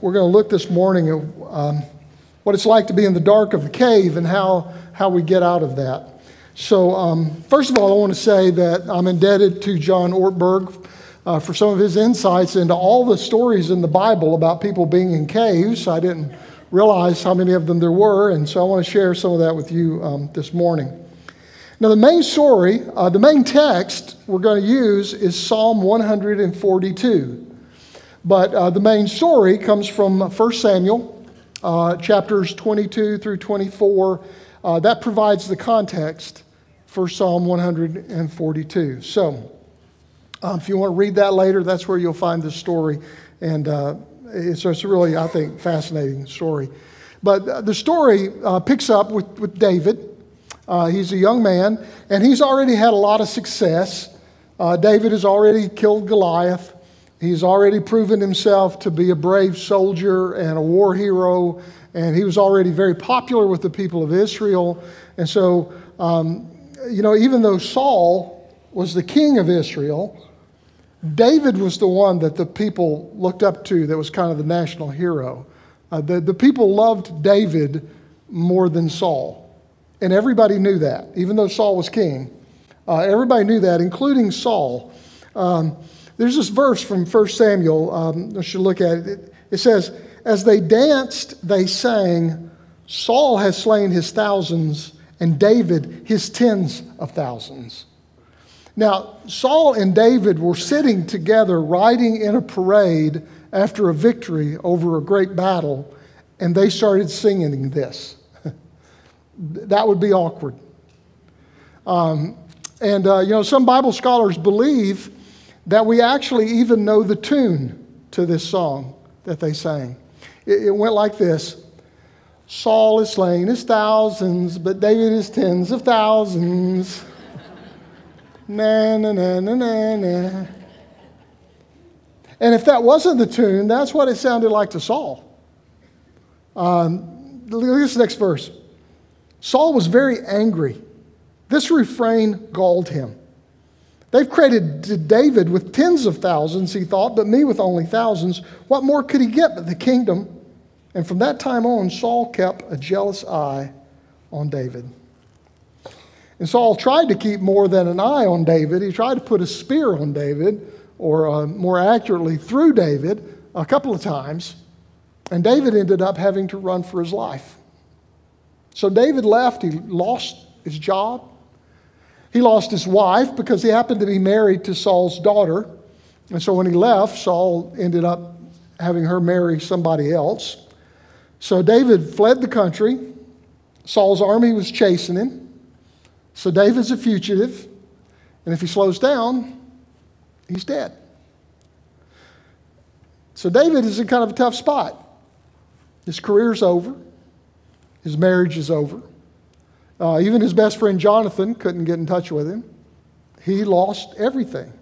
we're going to look this morning at um, what it's like to be in the dark of the cave and how, how we get out of that. So, um, first of all, I want to say that I'm indebted to John Ortberg uh, for some of his insights into all the stories in the Bible about people being in caves. I didn't realize how many of them there were, and so I want to share some of that with you um, this morning. Now, the main story, uh, the main text we're going to use is Psalm 142. But uh, the main story comes from 1 Samuel, uh, chapters 22 through 24. Uh, that provides the context for Psalm 142. So, um, if you want to read that later, that's where you'll find the story. And uh, it's, it's a really, I think, fascinating story. But uh, the story uh, picks up with, with David. he's a young man, and he's already had a lot of success. David has already killed Goliath. He's already proven himself to be a brave soldier and a war hero, and he was already very popular with the people of Israel. And so, um, you know, even though Saul was the king of Israel, David was the one that the people looked up to that was kind of the national hero. Uh, the, the people loved David more than Saul. And everybody knew that, even though Saul was king. Uh, everybody knew that, including Saul. Um, there's this verse from 1 Samuel, um, I should look at it. It says, As they danced, they sang, Saul has slain his thousands, and David his tens of thousands. Now, Saul and David were sitting together riding in a parade after a victory over a great battle, and they started singing this. that would be awkward. Um, and, uh, you know, some Bible scholars believe that we actually even know the tune to this song that they sang. It, it went like this Saul is slain his thousands, but David is tens of thousands. na, na, na, na, na, na. And if that wasn't the tune, that's what it sounded like to Saul. Um, look at this next verse. Saul was very angry. This refrain galled him. They've credited David with tens of thousands, he thought, but me with only thousands. What more could he get but the kingdom? And from that time on, Saul kept a jealous eye on David. And Saul tried to keep more than an eye on David. He tried to put a spear on David, or uh, more accurately, through David, a couple of times. And David ended up having to run for his life. So David left. He lost his job. He lost his wife because he happened to be married to Saul's daughter. And so when he left, Saul ended up having her marry somebody else. So David fled the country. Saul's army was chasing him. So David's a fugitive. And if he slows down, he's dead. So David is in kind of a tough spot. His career's over, his marriage is over. Uh, even his best friend Jonathan couldn't get in touch with him. He lost everything.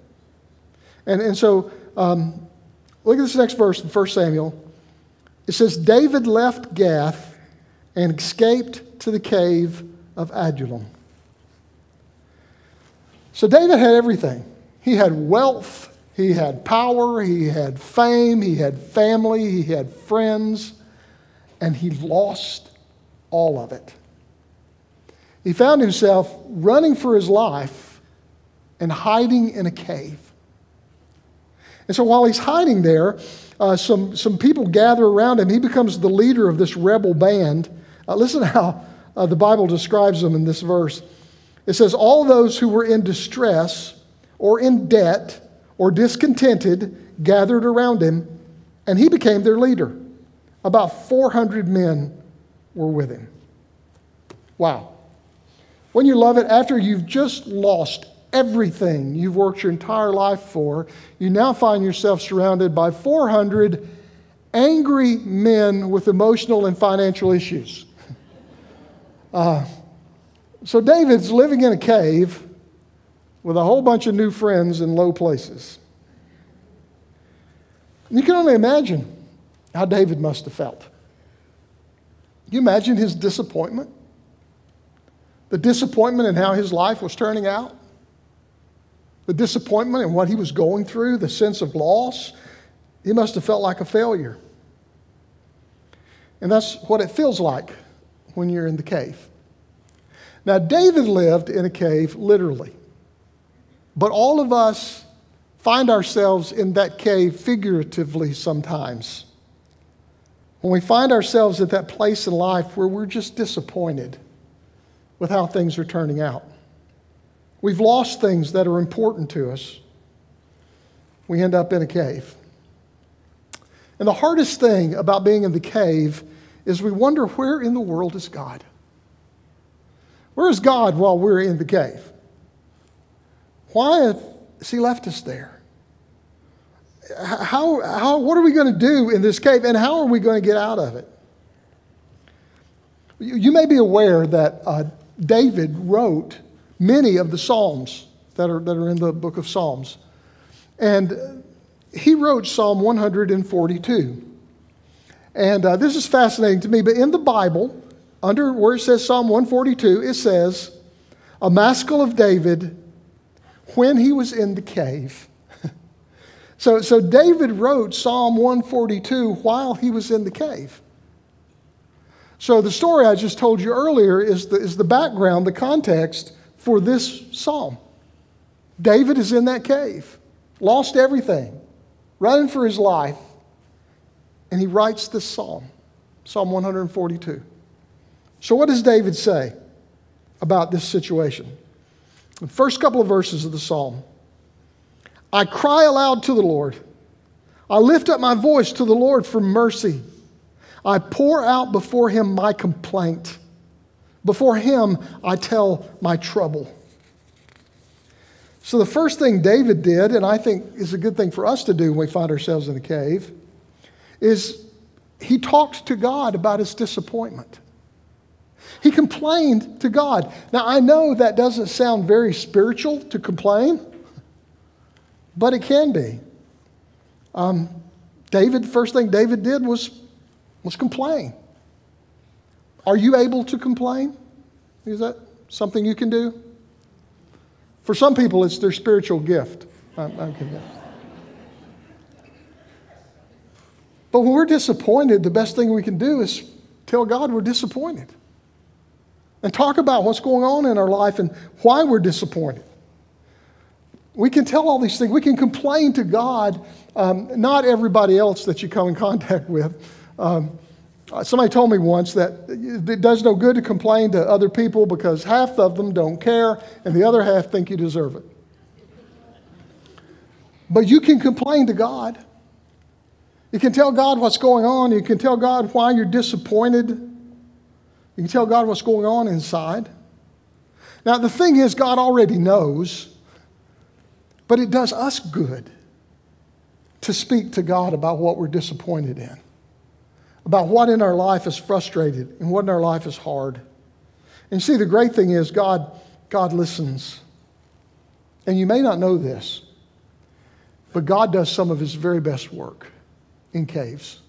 And, and so, um, look at this next verse in 1 Samuel. It says, David left Gath and escaped to the cave of Adullam. So, David had everything. He had wealth, he had power, he had fame, he had family, he had friends, and he lost all of it he found himself running for his life and hiding in a cave. And so while he's hiding there, uh, some, some people gather around him. He becomes the leader of this rebel band. Uh, listen how uh, the Bible describes them in this verse. It says, All those who were in distress or in debt or discontented gathered around him, and he became their leader. About 400 men were with him. Wow. When you love it, after you've just lost everything you've worked your entire life for, you now find yourself surrounded by 400 angry men with emotional and financial issues. Uh, so David's living in a cave with a whole bunch of new friends in low places. You can only imagine how David must have felt. You imagine his disappointment? The disappointment in how his life was turning out, the disappointment in what he was going through, the sense of loss, he must have felt like a failure. And that's what it feels like when you're in the cave. Now, David lived in a cave literally, but all of us find ourselves in that cave figuratively sometimes. When we find ourselves at that place in life where we're just disappointed with how things are turning out, we've lost things that are important to us, we end up in a cave. And the hardest thing about being in the cave is we wonder where in the world is God? Where is God while we're in the cave? Why has He left us there? How, how, what are we going to do in this cave, and how are we going to get out of it? You, you may be aware that uh, David wrote many of the Psalms that are, that are in the book of Psalms. And he wrote Psalm 142. And uh, this is fascinating to me, but in the Bible, under where it says Psalm 142, it says, A maskil of David when he was in the cave. so, so David wrote Psalm 142 while he was in the cave. So the story I just told you earlier is the, is the background, the context for this psalm. David is in that cave, lost everything, running for his life, and he writes this psalm, Psalm 142. So, what does David say about this situation? The first couple of verses of the psalm I cry aloud to the Lord. I lift up my voice to the Lord for mercy. I pour out before him my complaint. Before him, I tell my trouble. So, the first thing David did, and I think is a good thing for us to do when we find ourselves in a cave, is he talked to God about his disappointment. He complained to God. Now, I know that doesn't sound very spiritual to complain, but it can be. Um, David, the first thing David did was, was complain. Are you able to complain? Is that something you can do? For some people, it's their spiritual gift. I'm, I'm but when we're disappointed, the best thing we can do is tell God we're disappointed and talk about what's going on in our life and why we're disappointed. We can tell all these things. We can complain to God, um, not everybody else that you come in contact with. Um, somebody told me once that it does no good to complain to other people because half of them don't care and the other half think you deserve it. But you can complain to God. You can tell God what's going on. You can tell God why you're disappointed. You can tell God what's going on inside. Now, the thing is, God already knows, but it does us good to speak to God about what we're disappointed in, about what in our life is frustrated and what in our life is hard. And see, the great thing is, God, God listens. And you may not know this, but God does some of his very best work in caves.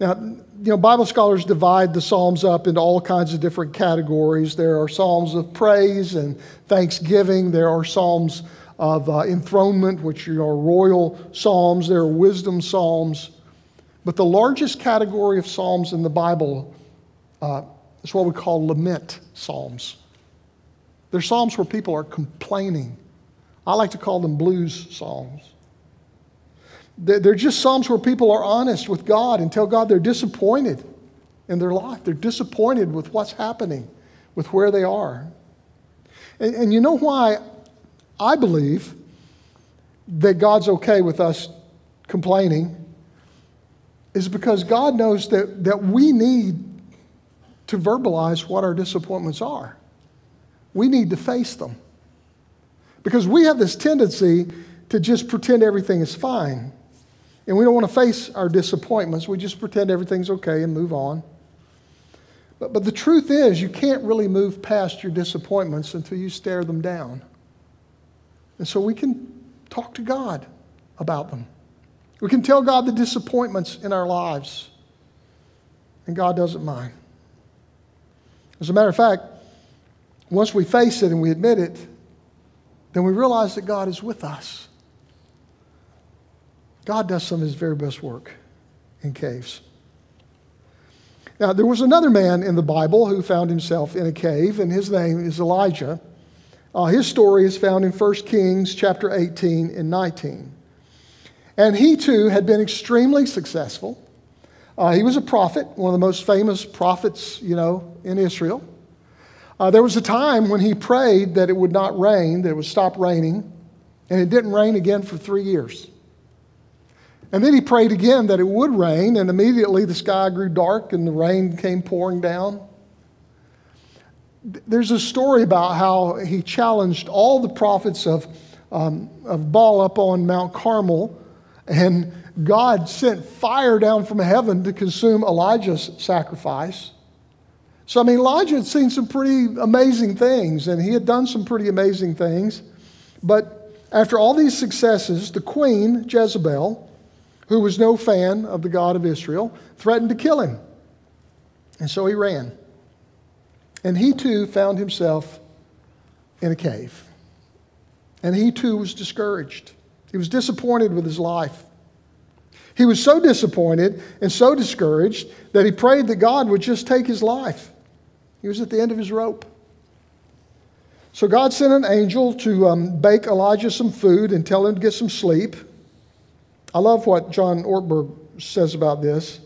Now, you know, Bible scholars divide the Psalms up into all kinds of different categories. There are Psalms of praise and thanksgiving. There are Psalms of uh, enthronement, which are royal Psalms. There are wisdom Psalms. But the largest category of Psalms in the Bible uh, is what we call lament Psalms. They're Psalms where people are complaining. I like to call them blues Psalms. They're just Psalms where people are honest with God and tell God they're disappointed in their life. They're disappointed with what's happening, with where they are. And, and you know why I believe that God's okay with us complaining is because God knows that, that we need to verbalize what our disappointments are. We need to face them. Because we have this tendency to just pretend everything is fine. And we don't want to face our disappointments. We just pretend everything's okay and move on. But, but the truth is, you can't really move past your disappointments until you stare them down. And so we can talk to God about them. We can tell God the disappointments in our lives, and God doesn't mind. As a matter of fact, once we face it and we admit it, then we realize that God is with us. God does some of his very best work in caves. Now, there was another man in the Bible who found himself in a cave, and his name is Elijah. Uh, his story is found in 1 Kings chapter 18 and 19. And he too had been extremely successful. Uh, he was a prophet, one of the most famous prophets, you know, in Israel. Uh, there was a time when he prayed that it would not rain, that it would stop raining, and it didn't rain again for three years. And then he prayed again that it would rain, and immediately the sky grew dark and the rain came pouring down. There's a story about how he challenged all the prophets of, um, of Baal up on Mount Carmel, and God sent fire down from heaven to consume Elijah's sacrifice. So, I mean, Elijah had seen some pretty amazing things, and he had done some pretty amazing things. But after all these successes, the queen, Jezebel, who was no fan of the God of Israel, threatened to kill him. And so he ran. And he too found himself in a cave. And he too was discouraged. He was disappointed with his life. He was so disappointed and so discouraged that he prayed that God would just take his life. He was at the end of his rope. So God sent an angel to um, bake Elijah some food and tell him to get some sleep. I love what John Ortberg says about this.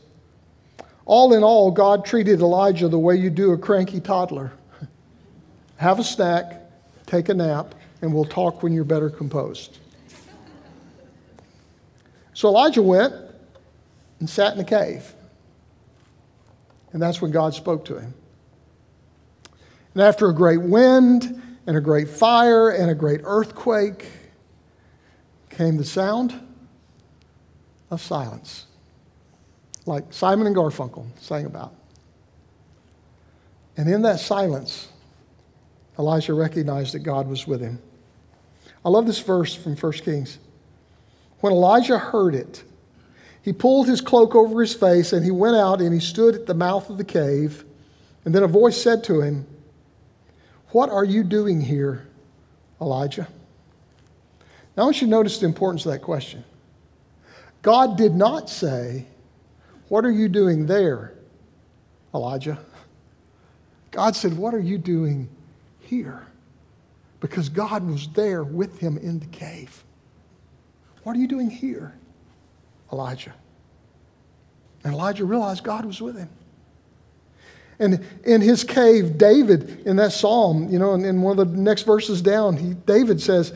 All in all, God treated Elijah the way you do a cranky toddler. Have a snack, take a nap, and we'll talk when you're better composed. So Elijah went and sat in a cave. And that's when God spoke to him. And after a great wind and a great fire and a great earthquake came the sound of silence, like Simon and Garfunkel sang about. And in that silence, Elijah recognized that God was with him. I love this verse from 1 Kings. When Elijah heard it, he pulled his cloak over his face and he went out and he stood at the mouth of the cave. And then a voice said to him, What are you doing here, Elijah? Now I want you to notice the importance of that question. God did not say, What are you doing there, Elijah? God said, What are you doing here? Because God was there with him in the cave. What are you doing here, Elijah? And Elijah realized God was with him. And in his cave, David, in that psalm, you know, in, in one of the next verses down, he, David says,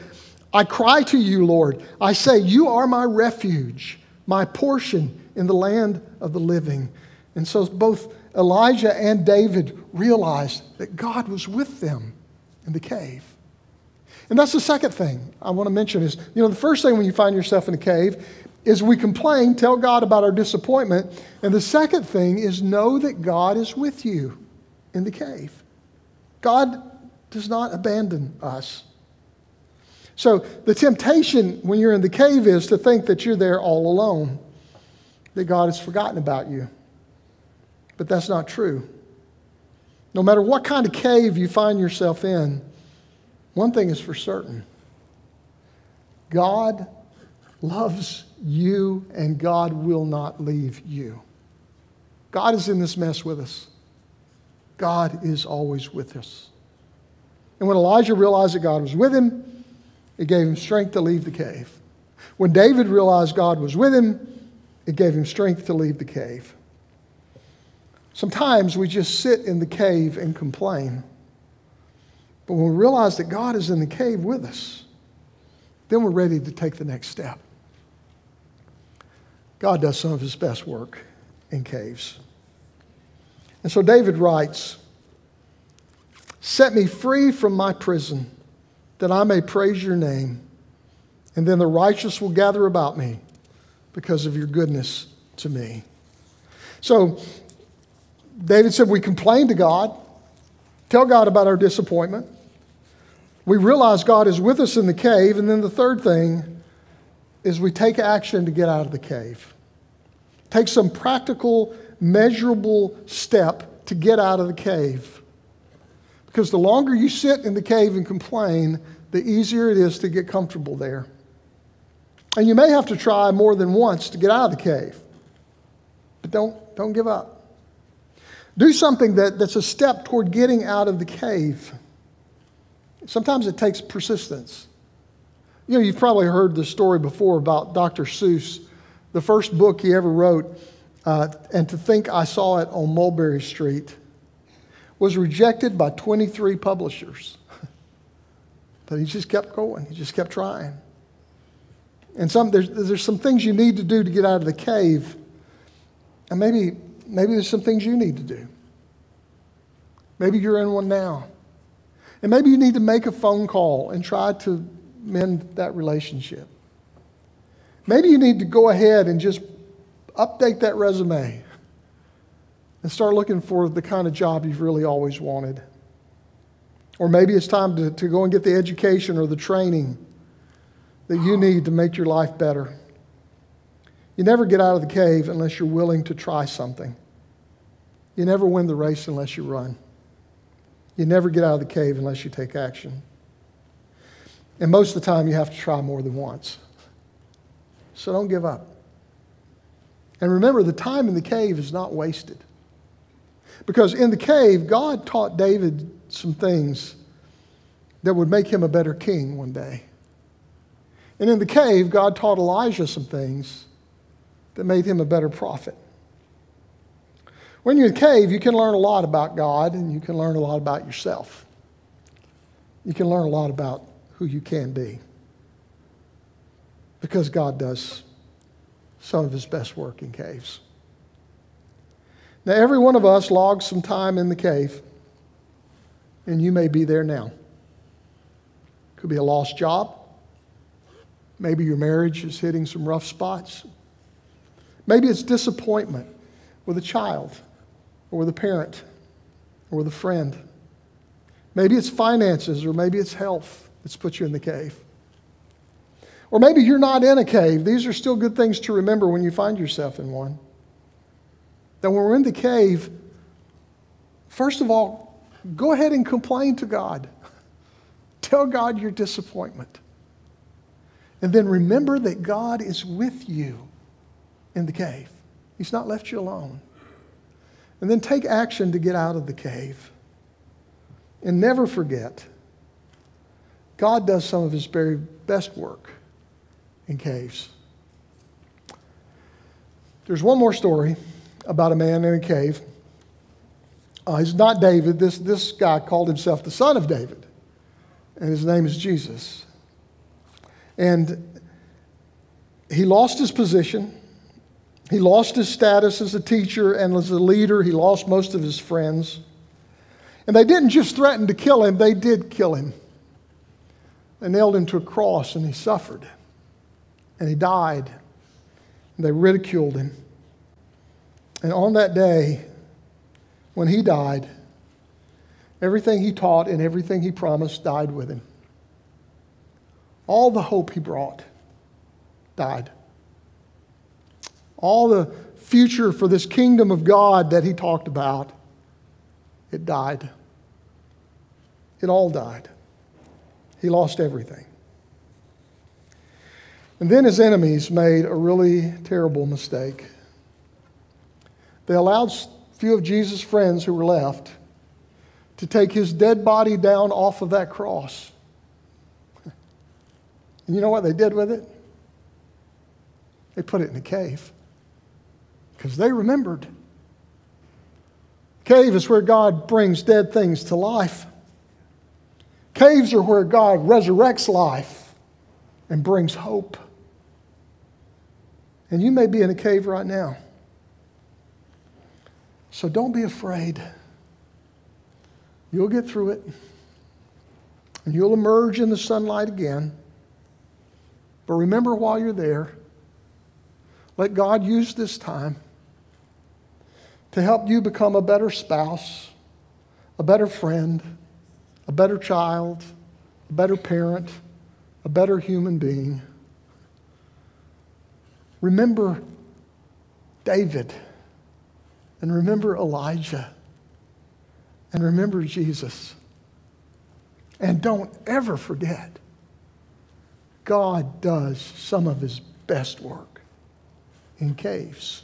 I cry to you, Lord. I say, You are my refuge, my portion in the land of the living. And so both Elijah and David realized that God was with them in the cave. And that's the second thing I want to mention is, you know, the first thing when you find yourself in a cave is we complain, tell God about our disappointment. And the second thing is know that God is with you in the cave. God does not abandon us. So the temptation when you're in the cave is to think that you're there all alone, that God has forgotten about you. But that's not true. No matter what kind of cave you find yourself in, one thing is for certain God loves you and God will not leave you. God is in this mess with us. God is always with us. And when Elijah realized that God was with him, it gave him strength to leave the cave. When David realized God was with him, it gave him strength to leave the cave. Sometimes we just sit in the cave and complain. But when we realize that God is in the cave with us, then we're ready to take the next step. God does some of his best work in caves. And so David writes Set me free from my prison that I may praise your name. And then the righteous will gather about me because of your goodness to me. So, David said, We complain to God, tell God about our disappointment. We realize God is with us in the cave. And then the third thing is we take action to get out of the cave. Take some practical, measurable step to get out of the cave. Because the longer you sit in the cave and complain, the easier it is to get comfortable there. And you may have to try more than once to get out of the cave. But don't, don't give up. Do something that, that's a step toward getting out of the cave. Sometimes it takes persistence. You know, you've probably heard the story before about Dr. Seuss, the first book he ever wrote, uh, and to think I saw it on Mulberry Street, was rejected by 23 publishers. but he just kept going, he just kept trying. And some, there's, there's some things you need to do to get out of the cave. And maybe, maybe there's some things you need to do. Maybe you're in one now. And maybe you need to make a phone call and try to mend that relationship. Maybe you need to go ahead and just update that resume and start looking for the kind of job you've really always wanted. Or maybe it's time to, to go and get the education or the training that you need to make your life better. You never get out of the cave unless you're willing to try something. You never win the race unless you run. You never get out of the cave unless you take action. And most of the time, you have to try more than once. So don't give up. And remember, the time in the cave is not wasted. Because in the cave, God taught David some things that would make him a better king one day. And in the cave, God taught Elijah some things that made him a better prophet. When you're in the cave, you can learn a lot about God and you can learn a lot about yourself. You can learn a lot about who you can be. Because God does some of his best work in caves. Now, every one of us logs some time in the cave, and you may be there now. Could be a lost job, Maybe your marriage is hitting some rough spots. Maybe it's disappointment with a child or with a parent or with a friend. Maybe it's finances or maybe it's health that's put you in the cave. Or maybe you're not in a cave. These are still good things to remember when you find yourself in one. That when we're in the cave, first of all, go ahead and complain to God. Tell God your disappointment. And then remember that God is with you in the cave. He's not left you alone. And then take action to get out of the cave. And never forget, God does some of his very best work in caves. There's one more story about a man in a cave. Uh, he's not David. This, this guy called himself the son of David, and his name is Jesus. And he lost his position. He lost his status as a teacher and as a leader. He lost most of his friends. And they didn't just threaten to kill him, they did kill him. They nailed him to a cross and he suffered. And he died. And they ridiculed him. And on that day, when he died, everything he taught and everything he promised died with him. All the hope he brought died. All the future for this kingdom of God that he talked about, it died. It all died. He lost everything. And then his enemies made a really terrible mistake. They allowed a few of Jesus' friends who were left to take his dead body down off of that cross and you know what they did with it? They put it in a cave because they remembered. Cave is where God brings dead things to life. Caves are where God resurrects life and brings hope. And you may be in a cave right now. So don't be afraid. You'll get through it. And you'll emerge in the sunlight again. But remember while you're there, let God use this time to help you become a better spouse, a better friend, a better child, a better parent, a better human being. Remember David, and remember Elijah, and remember Jesus. And don't ever forget God does some of his best work in caves.